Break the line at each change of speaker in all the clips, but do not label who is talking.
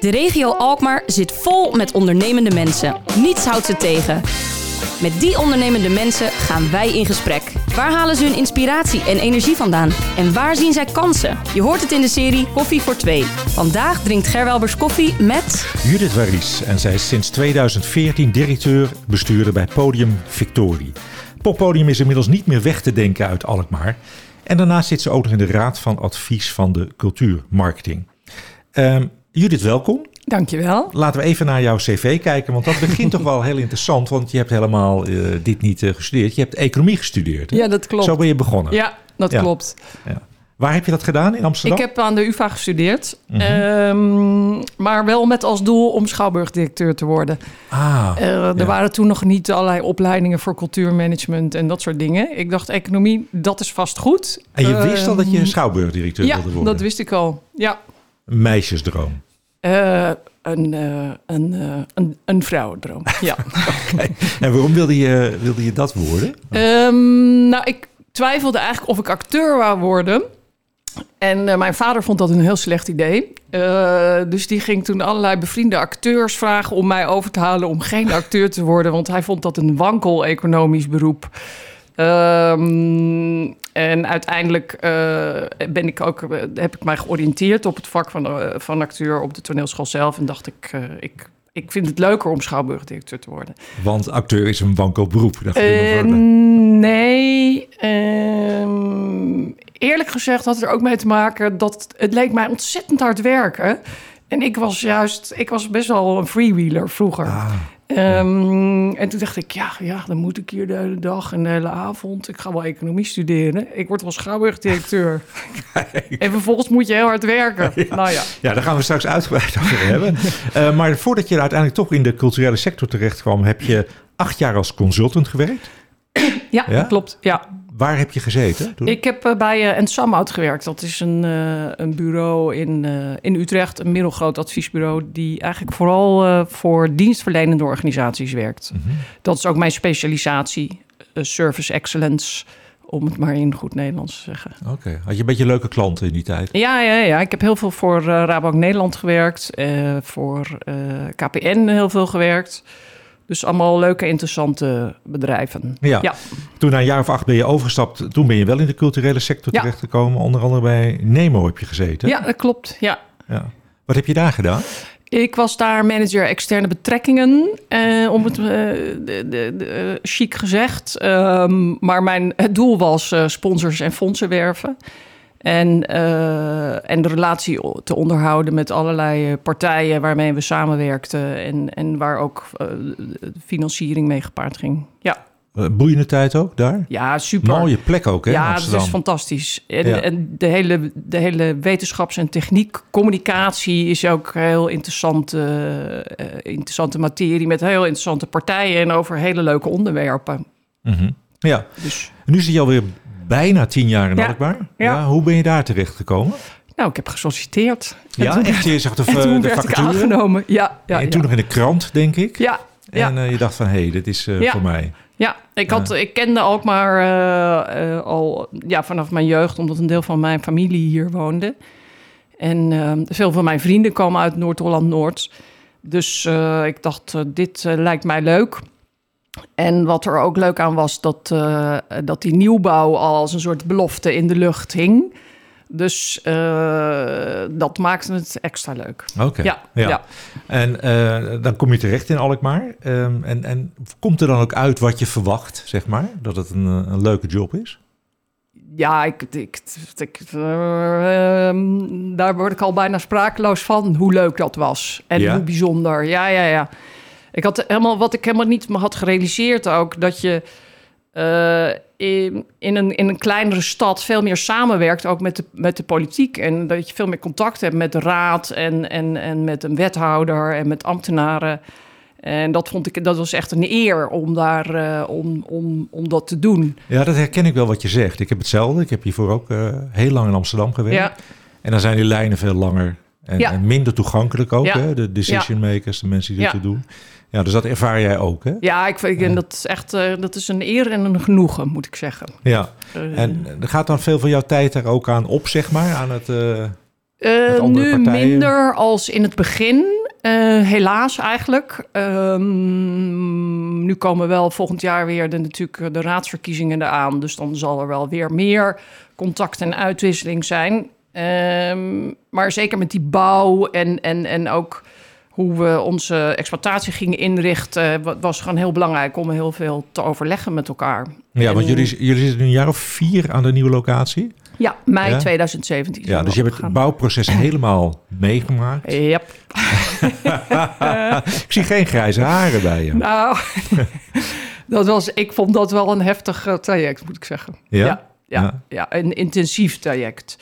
De regio Alkmaar zit vol met ondernemende mensen. Niets houdt ze tegen. Met die ondernemende mensen gaan wij in gesprek. Waar halen ze hun inspiratie en energie vandaan? En waar zien zij kansen? Je hoort het in de serie Koffie voor Twee. Vandaag drinkt Gerwelbers koffie met...
Judith Waries en zij is sinds 2014 directeur-bestuurder bij Podium Victorie. Poppodium is inmiddels niet meer weg te denken uit Alkmaar. En daarnaast zit ze ook nog in de raad van advies van de cultuurmarketing. Ehm, Judith, welkom.
Dankjewel.
Laten we even naar jouw cv kijken, want dat begint toch wel heel interessant. Want je hebt helemaal eh, dit niet eh, gestudeerd. Je hebt economie gestudeerd. hè?
Ja, dat klopt.
Zo ben je begonnen.
Ja, dat
Ja.
klopt.
Ja. Waar heb je dat gedaan? In Amsterdam?
Ik heb aan de UvA gestudeerd,
Mhm.
Ehm, maar wel met als doel om schouwburgdirecteur te worden.
Ah,
Eh, er
Ja.
waren toen nog niet allerlei opleidingen voor cultuurmanagement en dat soort dingen. Ik dacht, economie, dat is vast goed.
en je wist al dat je
Ehm,
schouwburgdirecteur
Ja,
wilde worden?
dat wist ik al. Ja.
Meisjesdroom.
Eh, een, eh, een, eh, een, een vrouwendroom. Ja.
En waarom wilde je, wilde je dat worden?
Ehm, nou, ik twijfelde eigenlijk of ik acteur wou worden. En eh, mijn vader vond dat een heel slecht idee. Eh, dus die ging toen allerlei bevriende acteurs vragen om mij over te halen om geen acteur te worden. Want hij vond dat een wankel economisch beroep. Ehm, en uiteindelijk eh, ben ik ook, eh, heb ik mij georiënteerd op het vak van, eh, van acteur op de toneelschool zelf. En dacht ik, ik, ik vind het leuker om schouwburgdirecteur te worden.
Want acteur is een wankel beroep. dacht
Eh,
de-
nee. ehm, eerlijk gezegd had het er ook mee te maken dat het leek mij ontzettend hard werken. En ik was juist, ik was best wel een freewheeler vroeger.
Ah,
Ehm, en toen dacht ik, ja, ja, dan moet ik hier de hele dag en de hele avond. Ik ga wel economie studeren. Ik word wel schouwburgdirecteur. en vervolgens moet je heel hard werken. Nou ja.
ja, daar gaan we straks uitgebreid over hebben. Eh, maar voordat je uiteindelijk toch in de culturele sector terecht kwam, heb je acht jaar als consultant gewerkt.
Ja,
Ja?
klopt. Ja.
Waar heb je gezeten? toen?
Ik heb eh, bij uh, Ensamhout gewerkt. Dat is een, eh, een bureau in, eh, in Utrecht, een middelgroot adviesbureau... die eigenlijk vooral eh, voor dienstverlenende organisaties werkt.
Mhm.
Dat is ook mijn specialisatie, eh, service excellence... om het maar in goed Nederlands te zeggen.
Oké, had je een beetje leuke klanten in die tijd?
Ja, ja, ja. ik heb heel veel voor eh, Rabobank Nederland gewerkt. eh, voor eh, KPN heel veel gewerkt. Dus allemaal leuke, interessante bedrijven.
Ja.
Ja.
Toen na een jaar of acht ben je overgestapt. Toen ben je wel in de culturele sector
Ja.
terechtgekomen. Onder andere bij Nemo heb je gezeten.
Ja, dat klopt. Ja.
Ja. Wat heb je daar gedaan?
Ik was daar manager externe betrekkingen, eh, om het eh, de, de, de, eh, chic gezegd. Ehm, maar mijn, het doel was eh, sponsors en fondsen werven. En, eh, en de relatie te onderhouden met allerlei eh, partijen waarmee we samenwerkten. En, en waar ook eh, financiering mee gepaard ging. Ja,
boeiende tijd ook daar?
ja super.
Mooie plek ook, hè?
Ja, dat is fantastisch. En,
Ja.
en de, hele, de hele wetenschaps- en techniek, communicatie is ook heel interessante, interessante materie met heel interessante partijen en over hele leuke onderwerpen.
Mhm. Ja.
Dus
Nu zit je alweer bijna tien jaar in
Ja.
Alkmaar.
Ja.
Hoe ben je daar terecht gekomen?
nou, ik heb gesolliciteerd. En
Ja,
toen,
echt? Je zag de,
en toen
de
werd ik aangenomen. Ja, ja,
en toen nog in de krant, denk ik.
ja.
En eh, je dacht van, hé, hey, dit is eh, voor mij.
Ja, ik, had, ik kende Alkmaar eh, eh, al ja, vanaf mijn jeugd, omdat een deel van mijn familie hier woonde. En eh, veel van mijn vrienden komen uit Noord-Holland-Noord. Dus ik dacht, dit lijkt mij leuk. En wat er ook leuk aan was, dat, eh, dat die nieuwbouw al als een soort belofte in de lucht hing. Dus eh, dat maakte het extra leuk.
Oké.
Ja, ja.
En eh, dan kom je terecht in Alkmaar. Ehm, en, en komt er dan ook uit wat je verwacht, zeg maar? Dat het een, een leuke job is?
Ja, ik, ik, ik, eh, ehm, daar word ik al bijna sprakeloos van hoe leuk dat was. En
Ja?
hoe bijzonder. Ja, ja, ja. Ik had helemaal, wat ik helemaal niet me had gerealiseerd ook, dat je eh, in, in, een, in een kleinere stad veel meer samenwerkt, ook met de, met de politiek. En dat je veel meer contact hebt met de raad en, en, en met een wethouder en met ambtenaren. En dat vond ik, dat was echt een eer om daar, eh, om, om, om dat te doen.
Ja, dat herken ik wel wat je zegt. Ik heb hetzelfde. Ik heb hiervoor ook eh, heel lang in Amsterdam gewerkt.
Ja,
En dan zijn die lijnen veel langer en,
Ja.
en minder toegankelijk ook.
Ja.
Hè? De decision makers, de mensen die dit
Ja.
doen. Ja, dus dat ervaar jij ook, hè?
Ja, ik vind en dat is echt eh, dat is een eer en een genoegen, moet ik zeggen.
Ja.
Eh,
En er gaat dan veel van jouw tijd er ook aan op, zeg maar? Aan het, andere
nu
partijen?
minder als in het begin. Helaas eigenlijk. Ehm, nu komen wel volgend jaar weer de, natuurlijk de raadsverkiezingen eraan. Dus dan zal er wel weer meer contact en uitwisseling zijn. Ehm, maar zeker met die bouw en, en, en ook hoe we onze exploitatie gingen inrichten... wa- was gewoon heel belangrijk om heel veel te overleggen met elkaar.
Ja, want jullie, jullie zitten nu een jaar of vier aan de nieuwe locatie.
Ja, mei
Ja?
2017. zijn
Ja, dus je hebt het bouwproces helemaal meegemaakt.
Yep.
Ik zie geen grijze haren bij je.
Nou, dat was, ik vond dat wel een heftig eh, traject, moet ik zeggen.
Ja?
Ja, ja,
Ja.
ja, een intensief traject.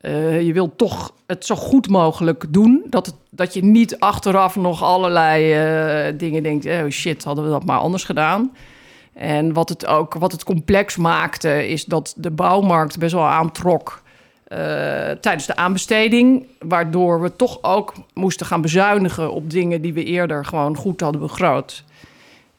Eh, je wilt toch het zo goed mogelijk doen. Dat, dat je niet achteraf nog allerlei eh, dingen denkt... oh shit, hadden we dat maar anders gedaan. En wat het ook wat het complex maakte... is dat de bouwmarkt best wel aantrok... eh, tijdens de aanbesteding. Waardoor we toch ook moesten gaan bezuinigen op dingen die we eerder gewoon goed hadden begroot.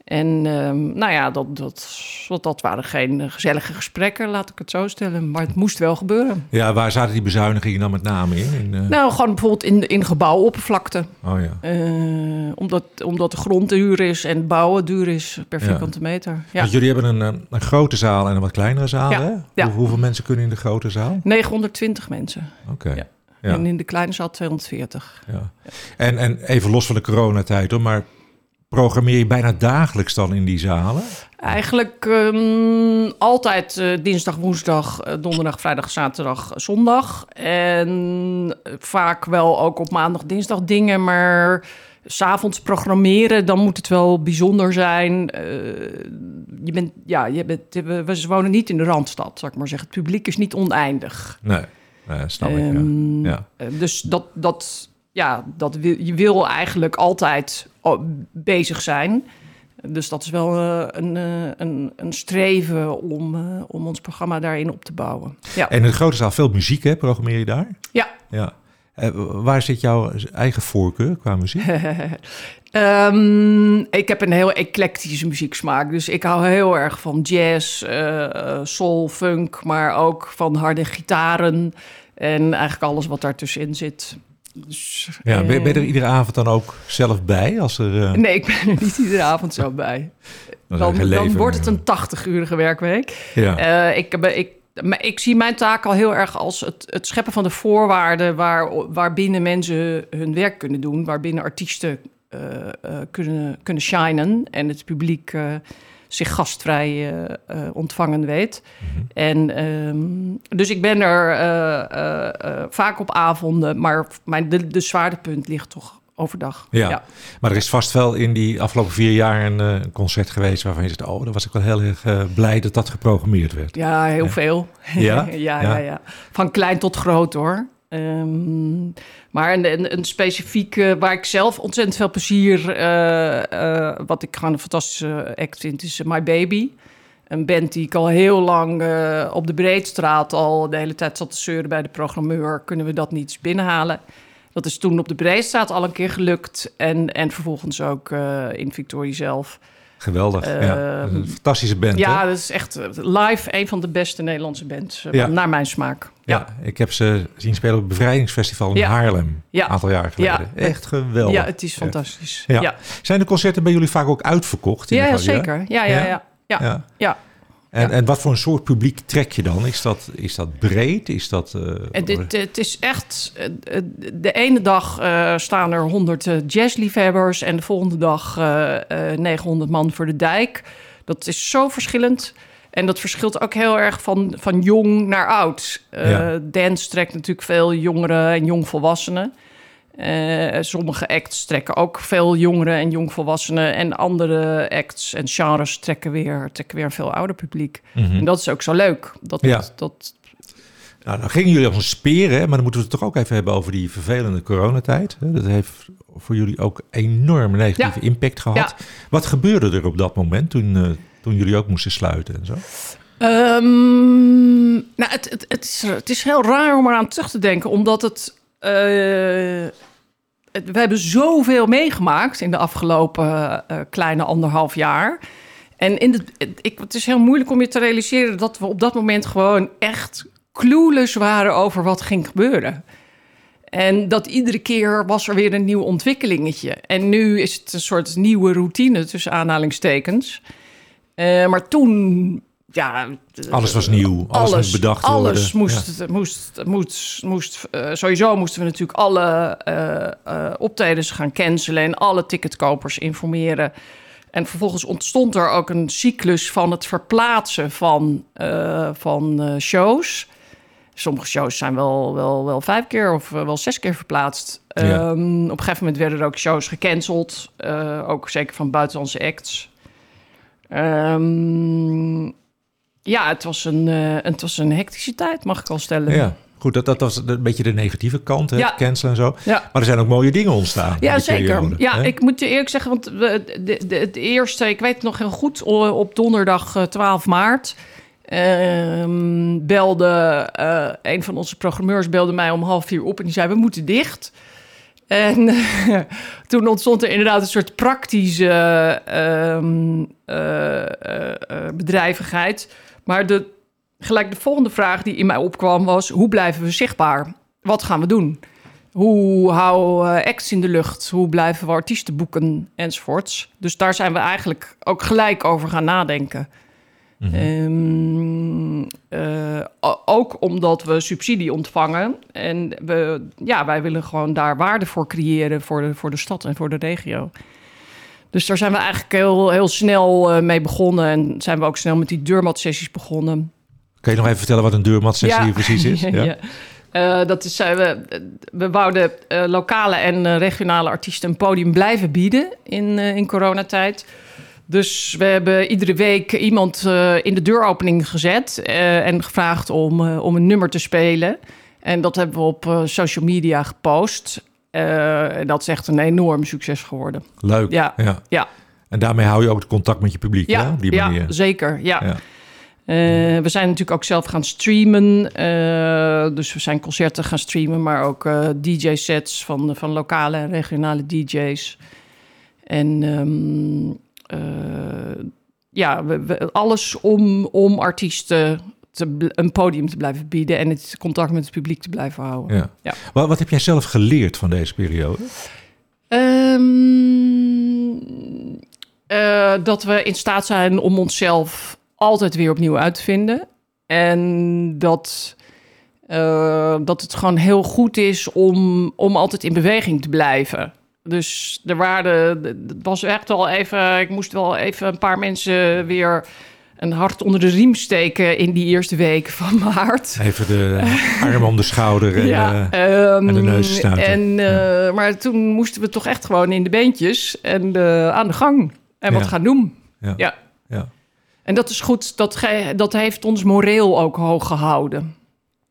En ehm, nou ja, dat, dat, dat, dat waren geen eh, gezellige gesprekken, laat ik het zo stellen. Maar het moest wel gebeuren.
Ja, waar zaten die bezuinigingen dan met name in? in eh,
Nou, gewoon bijvoorbeeld in, in gebouwoppervlakte.
Oh ja.
Eh, omdat, omdat de grond duur is en bouwen duur is per
Ja.
vierkante meter. Ja.
Want jullie hebben een, een, een grote zaal en een wat kleinere zaal,
Ja,
hè? Hoe- hoeveel mensen kunnen in de grote zaal?
920 mensen.
Oké.
Ja. En in de kleine zaal 240.
Ja. En, en even los van de coronatijd hoor, maar programmeer je bijna dagelijks dan in die zalen?
Eigenlijk ehm, altijd eh, dinsdag, woensdag, eh, donderdag, vrijdag, zaterdag, zondag. En eh, vaak wel ook op maandag, dinsdag dingen, maar s'avonds programmeren, dan moet het wel bijzonder zijn. Je bent, ja, je bent, we, wonen niet in de Randstad, zou ik maar zeggen. Het publiek is niet oneindig.
Nee, snap ik. Ja.
Ehm,
Ja.
eh, Dus dat, dat, ja, dat wil, je wil eigenlijk altijd bezig zijn. Dus dat is wel eh, een, eh, een, een streven om, eh, om ons programma daarin op te bouwen. Ja,
En in de grote zaal veel muziek, hè? Programmeer je daar?
ja.
Ja. Waar zit jouw eigen voorkeur qua muziek?
Ehm, ik heb een heel eclectische muzieksmaak. Dus ik hou heel erg van jazz, eh, soul, funk, maar ook van harde gitaren. En eigenlijk alles wat daartussenin zit. Dus,
Ja, ben, ben je er
eh,
iedere avond dan ook zelf bij? Als er, eh,
Nee, ik ben er niet iedere avond zo bij.
dan
Dan, wordt het een 80-urige werkweek.
Ja.
Eh, ik, ik, maar ik zie mijn taak al heel erg als het, het scheppen van de voorwaarden... Waar, waarbinnen mensen hun werk kunnen doen. Waarbinnen artiesten eh, kunnen, kunnen shinen. En het publiek zich gastvrij eh, eh, ontvangen weet.
Mhm.
En, ehm, dus ik ben er eh, vaak op avonden. Maar mijn, de, de zwaartepunt ligt toch overdag.
Ja. Maar er is vast wel in die afgelopen vier jaar een, concert geweest waarvan je zegt, oh, daar was ik wel heel erg blij dat dat geprogrammeerd werd.
Ja, heel veel.
Ja.
ja,
ja.
Van klein tot groot hoor. Ehm, maar een, een, een specifiek, eh, waar ik zelf ontzettend veel plezier, eh, wat ik gewoon een fantastische act vind, is My Baby. Een band die ik al heel lang op de Breedstraat al de hele tijd zat te zeuren bij de programmeur. Kunnen we dat niet binnenhalen? Dat is toen op de Breedstraat al een keer gelukt. En, en vervolgens ook in Victoria zelf.
Geweldig. ja.
Ehm,
een fantastische band.
Ja,
hè?
dat is echt eh, live een van de beste Nederlandse bands. eh,
Ja.
Naar mijn smaak.
ja. Ik heb ze zien spelen op het Bevrijdingsfestival in
Ja.
Haarlem.
Ja.
Een aantal jaar geleden.
Ja.
Echt geweldig.
Ja, het is fantastisch.
Ja.
Ja,
Zijn de concerten bij jullie vaak ook uitverkocht? in
ja, ja, zeker. Ja, ja,
Ja?
ja.
En,
Ja.
en wat voor een soort publiek trek je dan? Is dat, is dat breed? Is dat... eh,
En dit, het is echt... eh, eh, De ene dag eh, staan er 100 eh, jazzliefhebbers... en de volgende dag eh, eh, 900 man voor de dijk. Dat is zo verschillend. En dat verschilt ook heel erg van, van jong naar oud. Eh,
Ja.
Dance trekt natuurlijk veel jongeren en jongvolwassenen. Eh, sommige acts trekken ook veel jongeren en jongvolwassenen. En andere acts en genres trekken weer, trekken weer een veel ouder publiek.
Mhm.
En dat is ook zo leuk. Dat,
Ja.
dat,
Nou, dan gingen jullie als een speer, hè? maar dan moeten we het toch ook even hebben over die vervelende coronatijd. Dat heeft voor jullie ook enorm negatieve impact gehad.
Ja.
Wat gebeurde er op dat moment toen, eh, toen jullie ook moesten sluiten en zo?
Ehm, nou, het, het, het, is, het is heel raar om eraan terug te denken, omdat het. eh, het- we hebben zoveel meegemaakt in de afgelopen eh, kleine anderhalf jaar. En in de, ik, het is heel moeilijk om je te realiseren dat we op dat moment gewoon echt clueless waren over wat ging gebeuren. En dat iedere keer was er weer een nieuw ontwikkelingetje. En nu is het een soort nieuwe routine tussen aanhalingstekens. Uh, maar toen, ja...
Alles was nieuw, alles, alles moest bedacht
alles
worden.
Alles moest, ja. moest, moest, moest uh, sowieso moesten we natuurlijk alle uh, optredens gaan cancelen... en alle ticketkopers informeren. En vervolgens ontstond er ook een cyclus van het verplaatsen van, van shows... Sommige shows zijn wel, wel, wel vijf keer of wel zes keer verplaatst. Ja. Um, op een gegeven moment werden er ook shows gecanceld. Ook zeker van buitenlandse acts. Um, ja, het was, een, uh, het was een hectische tijd, mag ik wel stellen.
Ja. Goed, dat, dat was een beetje de negatieve kant, hè?
Ja.
Cancelen en zo.
Ja.
Maar er zijn ook mooie dingen ontstaan.
Ja, zeker.
periode,
ja,
hè?
ik moet je eerlijk zeggen, want we, de, de, het eerste, ik weet het nog heel goed, op donderdag eh, 12 maart ehm, belde uh, een van onze programmeurs belde mij om half vier op en die zei: We moeten dicht. En toen ontstond er inderdaad een soort praktische ehm, uh, uh, bedrijvigheid. Maar de, gelijk de volgende vraag die in mij opkwam was: hoe blijven we zichtbaar? Wat gaan we doen? Hoe houden we acts in de lucht? Hoe blijven we artiesten boeken? Enzovoorts. Dus daar zijn we eigenlijk ook gelijk over gaan nadenken. Mm -hmm. um, uh, ook omdat we subsidie ontvangen. En we, ja, wij willen gewoon daar waarde voor creëren voor de, voor de stad en voor de regio. Dus daar zijn we eigenlijk heel, heel snel uh, mee begonnen. En zijn we ook snel met die deurmatsessies begonnen.
Kan je nog even vertellen wat een deurmatsessie ja. precies is?
ja. ja. Uh, dat is, uh, we, we wouden uh, lokale en regionale artiesten een podium blijven bieden in, in coronatijd. Dus we hebben iedere week iemand in de deuropening gezet en gevraagd om, om een nummer te spelen. En dat hebben we op social media gepost. En dat is echt een enorm succes geworden.
Leuk.
Ja.
ja.
ja.
En daarmee hou je ook het contact met je publiek,
ja,
die manier.
Ja, zeker. Ja. ja. Uh, we zijn natuurlijk ook zelf gaan streamen. Uh, dus we zijn concerten gaan streamen, maar ook uh, DJ-sets van, van lokale en regionale DJ's. En um, ja, we, we, alles om, om artiesten te, een podium te blijven bieden en het contact met het publiek te blijven houden.
Ja.
Ja.
Wat, wat heb jij zelf geleerd van deze periode?
Um, dat we in staat zijn om onszelf altijd weer opnieuw uit te vinden. En dat, uh, dat het gewoon heel goed is om, om altijd in beweging te blijven. Dus er waren, het was echt wel even, ik moest wel even een paar mensen weer een hart onder de riem steken in die eerste week van maart.
Even de arm om de schouder en,
ja,
uh,
um,
en de neus snuiten.
En, uh, ja. Maar toen moesten we toch echt gewoon in de beentjes en uh, aan de gang en wat gaan doen.
Ja.
Ja. En dat is goed, dat, ge- dat heeft ons moreel ook hoog gehouden.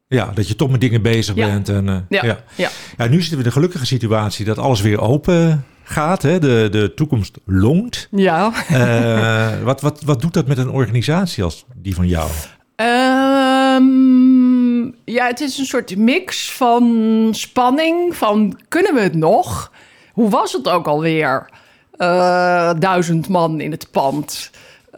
ja, dat je toch met dingen bezig bent. En,
Ja.
ja.
Ja.
Ja, nu zitten we in de gelukkige situatie dat alles weer open gaat. Hè? De, de toekomst loont.
Ja.
Eh, wat, wat, wat doet dat met een organisatie als die van jou?
Ehm, ja, het is een soort mix van spanning, van kunnen we het nog? Hoe was het ook alweer? Eh, duizend man in het pand.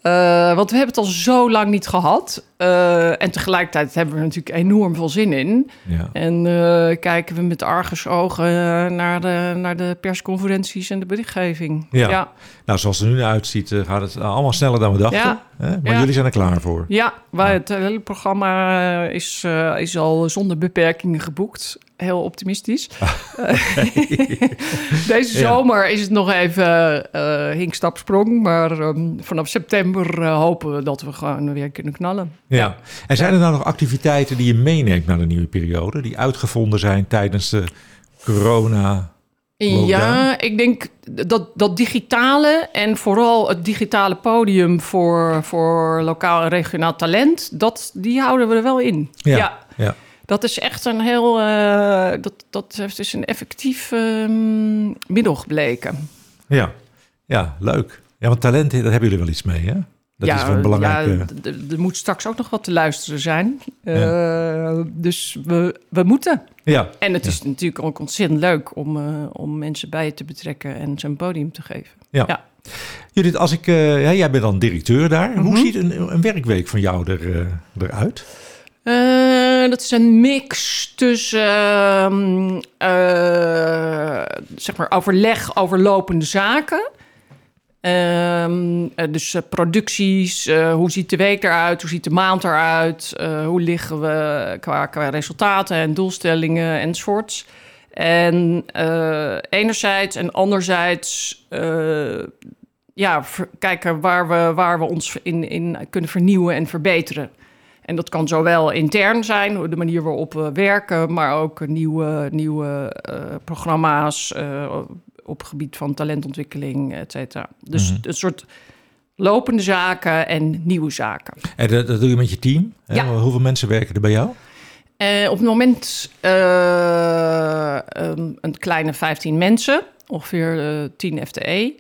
Eh, want we hebben het al zo lang niet gehad. Eh, en tegelijkertijd hebben we er natuurlijk enorm veel zin in.
Ja.
En eh, kijken we met argusogen eh, naar, de, naar de persconferenties en de berichtgeving.
Ja.
ja.
Nou, zoals het er nu uitziet, gaat het allemaal sneller dan we dachten.
Ja.
Hè? Maar jullie zijn er klaar voor.
Ja, wij, het hele programma is, is al zonder beperkingen geboekt. Heel optimistisch. Deze zomer is het nog even hinkstapsprong. Maar ehm, vanaf september hopen we dat we gewoon weer kunnen knallen.
Ja. En zijn er nou nog activiteiten die je meeneemt naar de nieuwe periode? Die uitgevonden zijn tijdens de corona... Lockdown?
Ja, ik denk dat dat digitale en vooral het digitale podium voor, voor lokaal en regionaal talent, dat, die houden we er wel in.
Ja. Ja.
Dat is echt een heel, eh, dat, dat dus een effectief ehm, middel gebleken.
Ja. ja, leuk. Ja, want talent, daar hebben jullie wel iets mee, hè? Dat is wel een belangrijke...
ja, er moet straks ook nog wat te luisteren zijn. Eh, Dus we, we moeten.
Ja,
En het is natuurlijk ook ontzettend leuk om, eh, om mensen bij je te betrekken en ze een podium te geven.
ja.
Ja.
Judith, als ik, ja, jij bent dan directeur daar. Hoe
Mhm.
ziet een, een werkweek van jou er, eruit?
Eh, dat is een mix tussen ehm, eh, zeg maar overleg over lopende zaken. Ehm, eh, dus eh, producties, eh, hoe ziet de week eruit, hoe ziet de maand eruit, hoe liggen we qua, resultaten en doelstellingen enzovoorts. En enerzijds en anderzijds ja, kijken waar we, waar we ons in, in kunnen vernieuwen en verbeteren. En dat kan zowel intern zijn, de manier waarop we werken, maar ook nieuwe, nieuwe programma's op gebied van talentontwikkeling, et cetera. Dus
Mhm.
een soort lopende zaken en nieuwe zaken.
En dat, dat doe je met je team. Hè?
Ja.
Hoeveel mensen werken er bij jou?
Eh, op het moment eh, een, een kleine 15 mensen, ongeveer eh 10 FTE.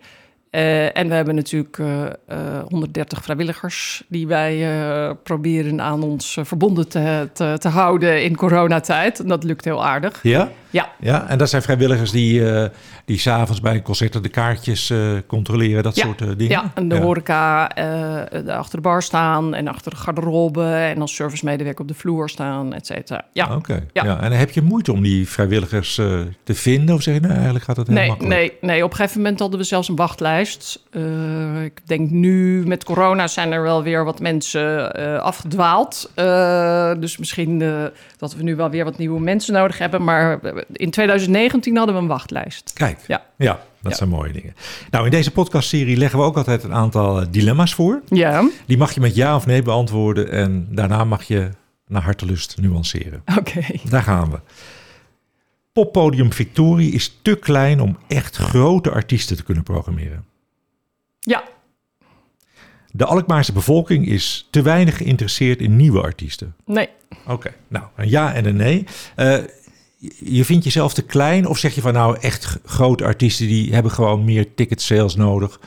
Eh, en we hebben natuurlijk eh, eh, 130 vrijwilligers die wij eh, proberen aan ons eh, verbonden te, te, te houden in coronatijd. En dat lukt heel aardig.
Ja?
Ja.
Ja, en dat zijn vrijwilligers die, eh die s'avonds bij een concert de kaartjes eh, controleren, dat
Ja.
soort eh, dingen.
Ja, en de horeca eh, achter de bar staan en achter de garderobe en als servicemedewerker op de vloer staan, et cetera. Ja.
Oké. Ja.
Ja.
En heb je moeite om die vrijwilligers eh, te vinden? Of zeg je, nou, eigenlijk gaat dat heel
Nee,
makkelijk?
nee, nee, op een gegeven moment hadden we zelfs een wachtlijst. Eh, ik denk nu met corona zijn er wel weer wat mensen eh, afgedwaald. Eh, dus misschien dat we nu wel weer wat nieuwe mensen nodig hebben. Maar in 2019 hadden we een wachtlijst.
Kijk,
Ja.
ja, dat
Ja.
zijn mooie dingen. Nou, in deze podcastserie leggen we ook altijd een aantal dilemma's voor.
Ja,
Die mag je met ja of nee beantwoorden en daarna mag je naar hartelust nuanceren.
oké.
Daar gaan we. Poppodium Victorie is te klein om echt grote artiesten te kunnen programmeren.
Ja,
De Alkmaarse bevolking is te weinig geïnteresseerd in nieuwe artiesten.
nee.
Oké, nou, een ja en een nee. Eh, je vindt jezelf te klein of zeg je van nou echt grote artiesten die hebben gewoon meer ticket sales nodig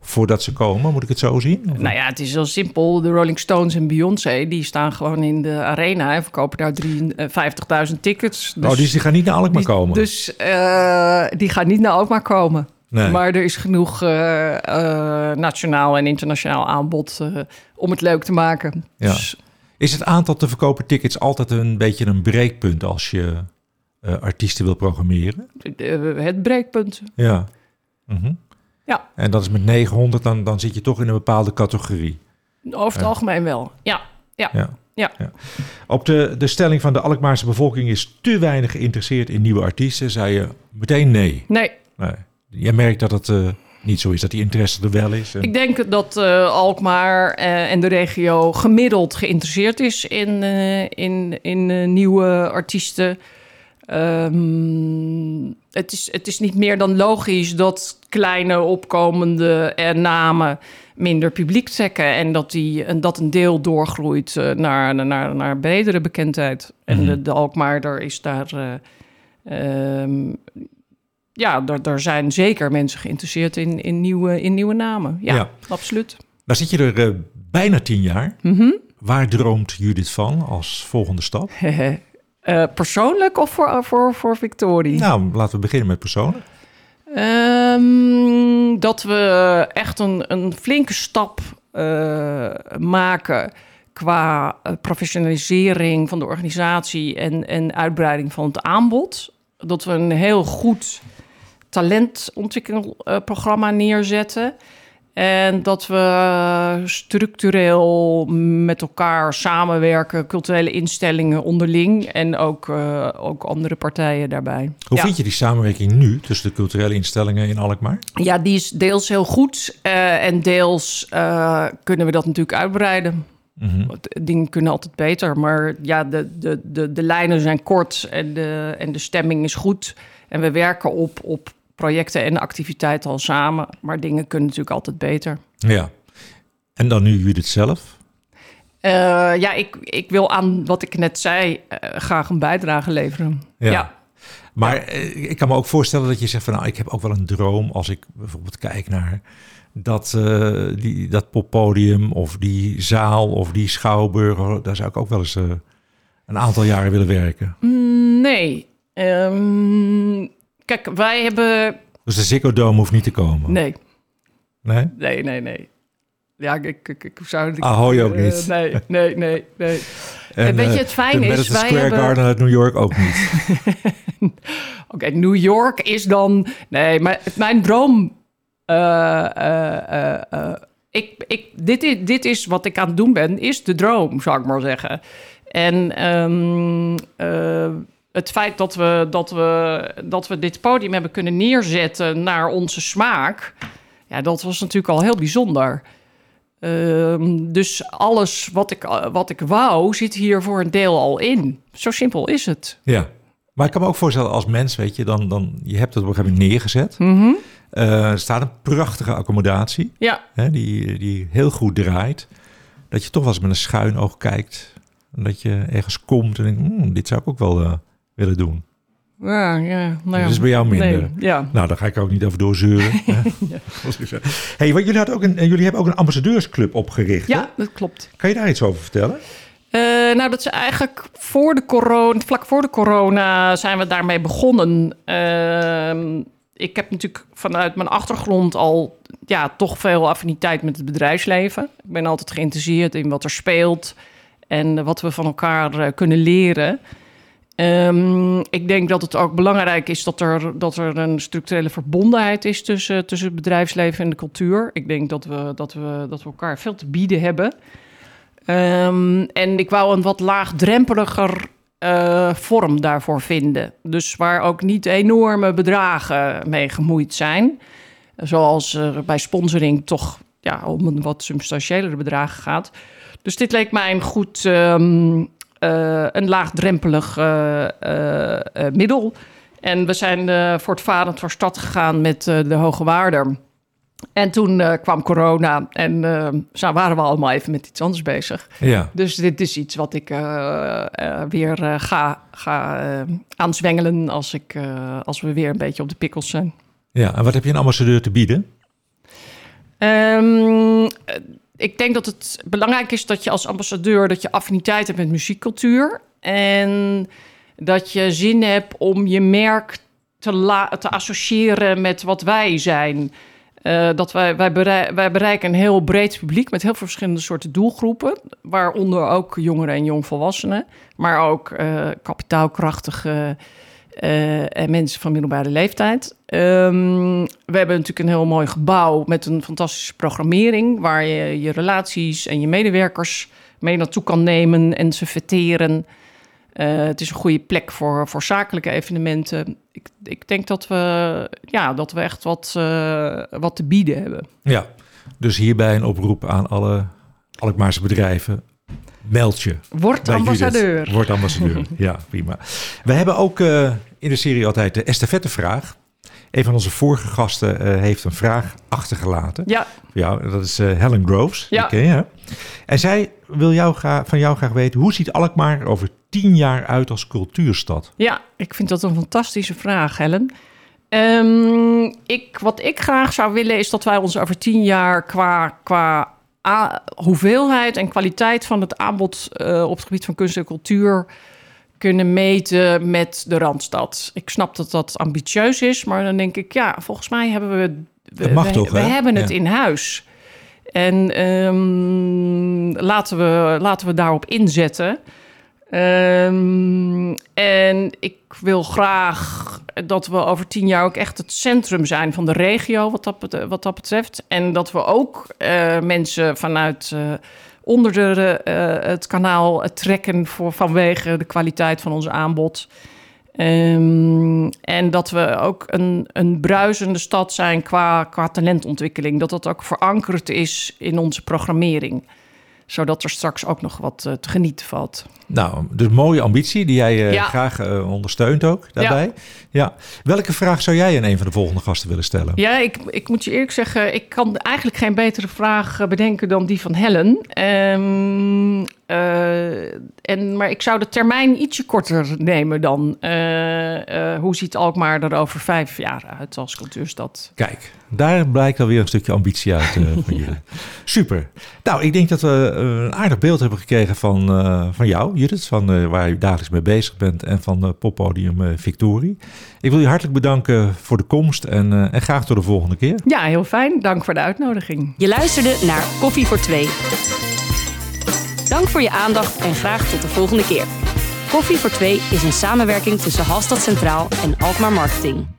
voordat ze komen? Moet ik het zo zien?
Nou ja, het is heel simpel. De Rolling Stones en Beyoncé, die staan gewoon in de arena en verkopen daar drie- eh, 50.000 tickets. Dus,
oh, dus die gaan niet naar Alkmaar komen?
Dus die gaan niet naar Alkmaar komen.
Nee.
Maar er is genoeg eh, eh, nationaal en internationaal aanbod eh, om het leuk te maken.
Ja.
Dus,
Is het aantal te verkopen tickets altijd een beetje een breekpunt als je artiesten wil programmeren?
het breekpunt.
Ja. Mhm.
Ja.
En dat is met 900, dan, dan zit je toch in een bepaalde categorie.
Over het algemeen wel. Ja, ja.
Ja.
Ja.
Op de, de stelling van de Alkmaarse bevolking is te weinig geïnteresseerd in nieuwe artiesten, zei je meteen nee.
Nee,
nee. Je merkt dat het eh, niet zo is, dat die interesse er wel is. En-
ik denk dat eh, Alkmaar eh, en de regio gemiddeld geïnteresseerd is in, in, in nieuwe artiesten. Ehm, het, is, het is niet meer dan logisch dat kleine opkomende namen minder publiek trekken en dat, die, en dat een deel doorgroeit naar, naar, naar bredere bekendheid. En
Mhm.
de, de Alkmaarder is daar. eh, ehm, ja, daar, daar zijn zeker mensen geïnteresseerd in, in, nieuwe, in nieuwe namen. Ja,
Ja.
absoluut.
Nou zit je er eh, bijna tien jaar.
Mhm.
Waar droomt Judith van als volgende stap?
Eh, persoonlijk of voor, voor, voor Victorie?
Nou, laten we beginnen met persoonlijk.
Ehm, dat we echt een, een flinke stap eh, maken qua eh, professionalisering van de organisatie en, en uitbreiding van het aanbod. Dat we een heel goed talentontwikkelprogramma neerzetten. En dat we structureel met elkaar samenwerken, culturele instellingen onderling en ook, eh, ook andere partijen daarbij.
Hoe
Ja.
vind je die samenwerking nu tussen de culturele instellingen in Alkmaar?
Ja, die is deels heel goed eh, en deels eh, kunnen we dat natuurlijk uitbreiden.
Mhm.
Dingen kunnen altijd beter, maar ja, de, de, de, de lijnen zijn kort en de, en de stemming is goed. En we werken op, op projecten en activiteiten al samen, maar dingen kunnen natuurlijk altijd beter.
Ja. En dan nu Judith zelf.
Eh, ja, ik, ik wil aan wat ik net zei eh, graag een bijdrage leveren.
Ja.
ja.
Maar eh, ik kan me ook voorstellen dat je zegt van nou, ik heb ook wel een droom als ik bijvoorbeeld kijk naar dat, die, dat poppodium of die zaal of die schouwburg. Daar zou ik ook wel eens een aantal jaren willen werken.
Mm, Nee. Ehm, kijk, wij hebben...
Dus de Ziggo Dome hoeft niet te komen.
Nee,
Nee?
Nee, nee, nee. Ja, ik, ik, ik zou... ik-
Ahoy ook
eh,
niet.
nee, nee, nee, nee.
En,
weet je,
eh,
het fijne
de
is,
Madison
wij
Square
hebben-
Garden uit New York ook niet.
Oké, New York is dan. Nee, maar mijn droom. eh, eh, eh, eh, ik, ik, dit, is, dit is wat ik aan het doen ben, is de droom, zou ik maar zeggen. En ehm, eh, het feit dat we, dat, we, dat we dit podium hebben kunnen neerzetten naar onze smaak, ja, dat was natuurlijk al heel bijzonder. Ehm, dus alles wat ik, wat ik wou, zit hier voor een deel al in. Zo simpel is het.
Ja. Maar ik kan me ook voorstellen als mens, weet je, dan, dan je hebt het op een gegeven moment neergezet.
Mhm.
Eh, er staat een prachtige accommodatie,
Ja,
hè, die, die heel goed draait. Dat je toch wel eens met een schuin oog kijkt. En dat je ergens komt en denkt, "Hmm, dit zou ik ook wel eh, willen doen.
Ja, ja. Nou ja.
Dat is bij jou minder.
Nee, ja.
Nou, daar ga ik ook niet over doorzeuren. hè. hey, want jullie, hadden ook een, jullie hebben ook een ambassadeursclub opgericht. hè?
ja, dat klopt.
Kan je daar iets over vertellen?
Eh, nou, dat is eigenlijk voor de corona, vlak voor de corona zijn we daarmee begonnen. Ehm, ik heb natuurlijk vanuit mijn achtergrond al ja, toch veel affiniteit met het bedrijfsleven. Ik ben altijd geïnteresseerd in wat er speelt en wat we van elkaar eh, kunnen leren. Ehm, ik denk dat het ook belangrijk is dat er, dat er een structurele verbondenheid is tussen, tussen het bedrijfsleven en de cultuur. Ik denk dat we, dat we, dat we elkaar veel te bieden hebben. Ehm, en ik wou een wat laagdrempeliger eh, vorm daarvoor vinden. Dus waar ook niet enorme bedragen mee gemoeid zijn. Zoals er bij sponsoring toch ja, om een wat substantiëlere bedragen gaat. Dus dit leek mij een goed, ehm, eh, een laagdrempelig eh, eh, eh, middel. En we zijn eh voortvarend voor stad gegaan met eh, de Hoge Waarder. En toen eh, kwam corona en eh, zo waren we allemaal even met iets anders bezig.
Ja.
Dus dit is iets wat ik eh, eh, weer eh, ga, ga eh, aanzwengelen als, ik, eh, als we weer een beetje op de pikkels zijn.
ja. En wat heb je een ambassadeur te bieden?
Eh, ik denk dat het belangrijk is dat je als ambassadeur dat je affiniteit hebt met muziekcultuur. En dat je zin hebt om je merk te, la- te associëren met wat wij zijn. Eh, dat wij, wij, berei- wij bereiken een heel breed publiek met heel veel verschillende soorten doelgroepen. Waaronder ook jongeren en jongvolwassenen. Maar ook eh, kapitaalkrachtige en mensen van middelbare leeftijd. Ehm, we hebben natuurlijk een heel mooi gebouw met een fantastische programmering. Waar je je relaties en je medewerkers mee naartoe kan nemen en ze verteren. Eh, het is een goede plek voor, voor zakelijke evenementen. Ik, ik denk dat we, ja, dat we echt wat, eh, wat te bieden hebben.
Ja. Dus hierbij een oproep aan alle Alkmaarse bedrijven. Meld je.
Word ambassadeur.
Judith. Word ambassadeur. ja, prima. We hebben ook eh, in de serie altijd de estafettevraag. Een van onze vorige gasten eh, heeft een vraag achtergelaten.
Ja,
jou, dat is eh, Helen Groves.
Ja.
Ken je? En zij wil jou gra- van jou graag weten... hoe ziet Alkmaar er over tien jaar uit als cultuurstad?
Ja, ik vind dat een fantastische vraag, Helen. Ehm, ik, wat ik graag zou willen is dat wij ons over tien jaar qua, qua hoeveelheid en kwaliteit van het aanbod eh, op het gebied van kunst en cultuur kunnen meten met de Randstad. Ik snap dat dat ambitieus is, maar dan denk ik, ja, volgens mij hebben we... we
toch,
we hebben het
Ja.
in huis. En ehm, laten, we, laten we daarop inzetten. Ehm, en ik wil graag dat we over tien jaar ook echt het centrum zijn van de regio, wat dat, bet- wat dat betreft. En dat we ook eh, mensen vanuit eh, onder de, eh, het kanaal trekken voor, vanwege de kwaliteit van ons aanbod. Ehm, en dat we ook een, een bruisende stad zijn qua, qua talentontwikkeling. Dat dat ook verankerd is in onze programmering. Zodat er straks ook nog wat eh, te genieten valt.
Nou, dus mooie ambitie die jij eh,
Ja.
graag eh, ondersteunt ook daarbij. Ja. Welke vraag zou jij aan een van de volgende gasten willen stellen?
Ja, ik, ik moet je eerlijk zeggen, ik kan eigenlijk geen betere vraag bedenken dan die van Helen. Ehm, eh, en, maar ik zou de termijn ietsje korter nemen dan. eh, eh, hoe ziet Alkmaar er over vijf jaar uit als cultuurstad?
Kijk, daar blijkt alweer een stukje ambitie uit eh, van jullie. Super. Nou, ik denk dat we eh, een aardig beeld hebben gekregen van, eh, van jou, Judith, van eh, waar je dagelijks mee bezig bent en van eh, poppodium eh, Victorie. Ik wil je hartelijk bedanken voor de komst en, eh, en graag tot de volgende keer.
Ja, heel fijn. Dank voor de uitnodiging.
Je luisterde naar Koffie voor Twee. Dank voor je aandacht en graag tot de volgende keer. Koffie voor Twee is een samenwerking tussen Halstad Centraal en Alkmaar Marketing.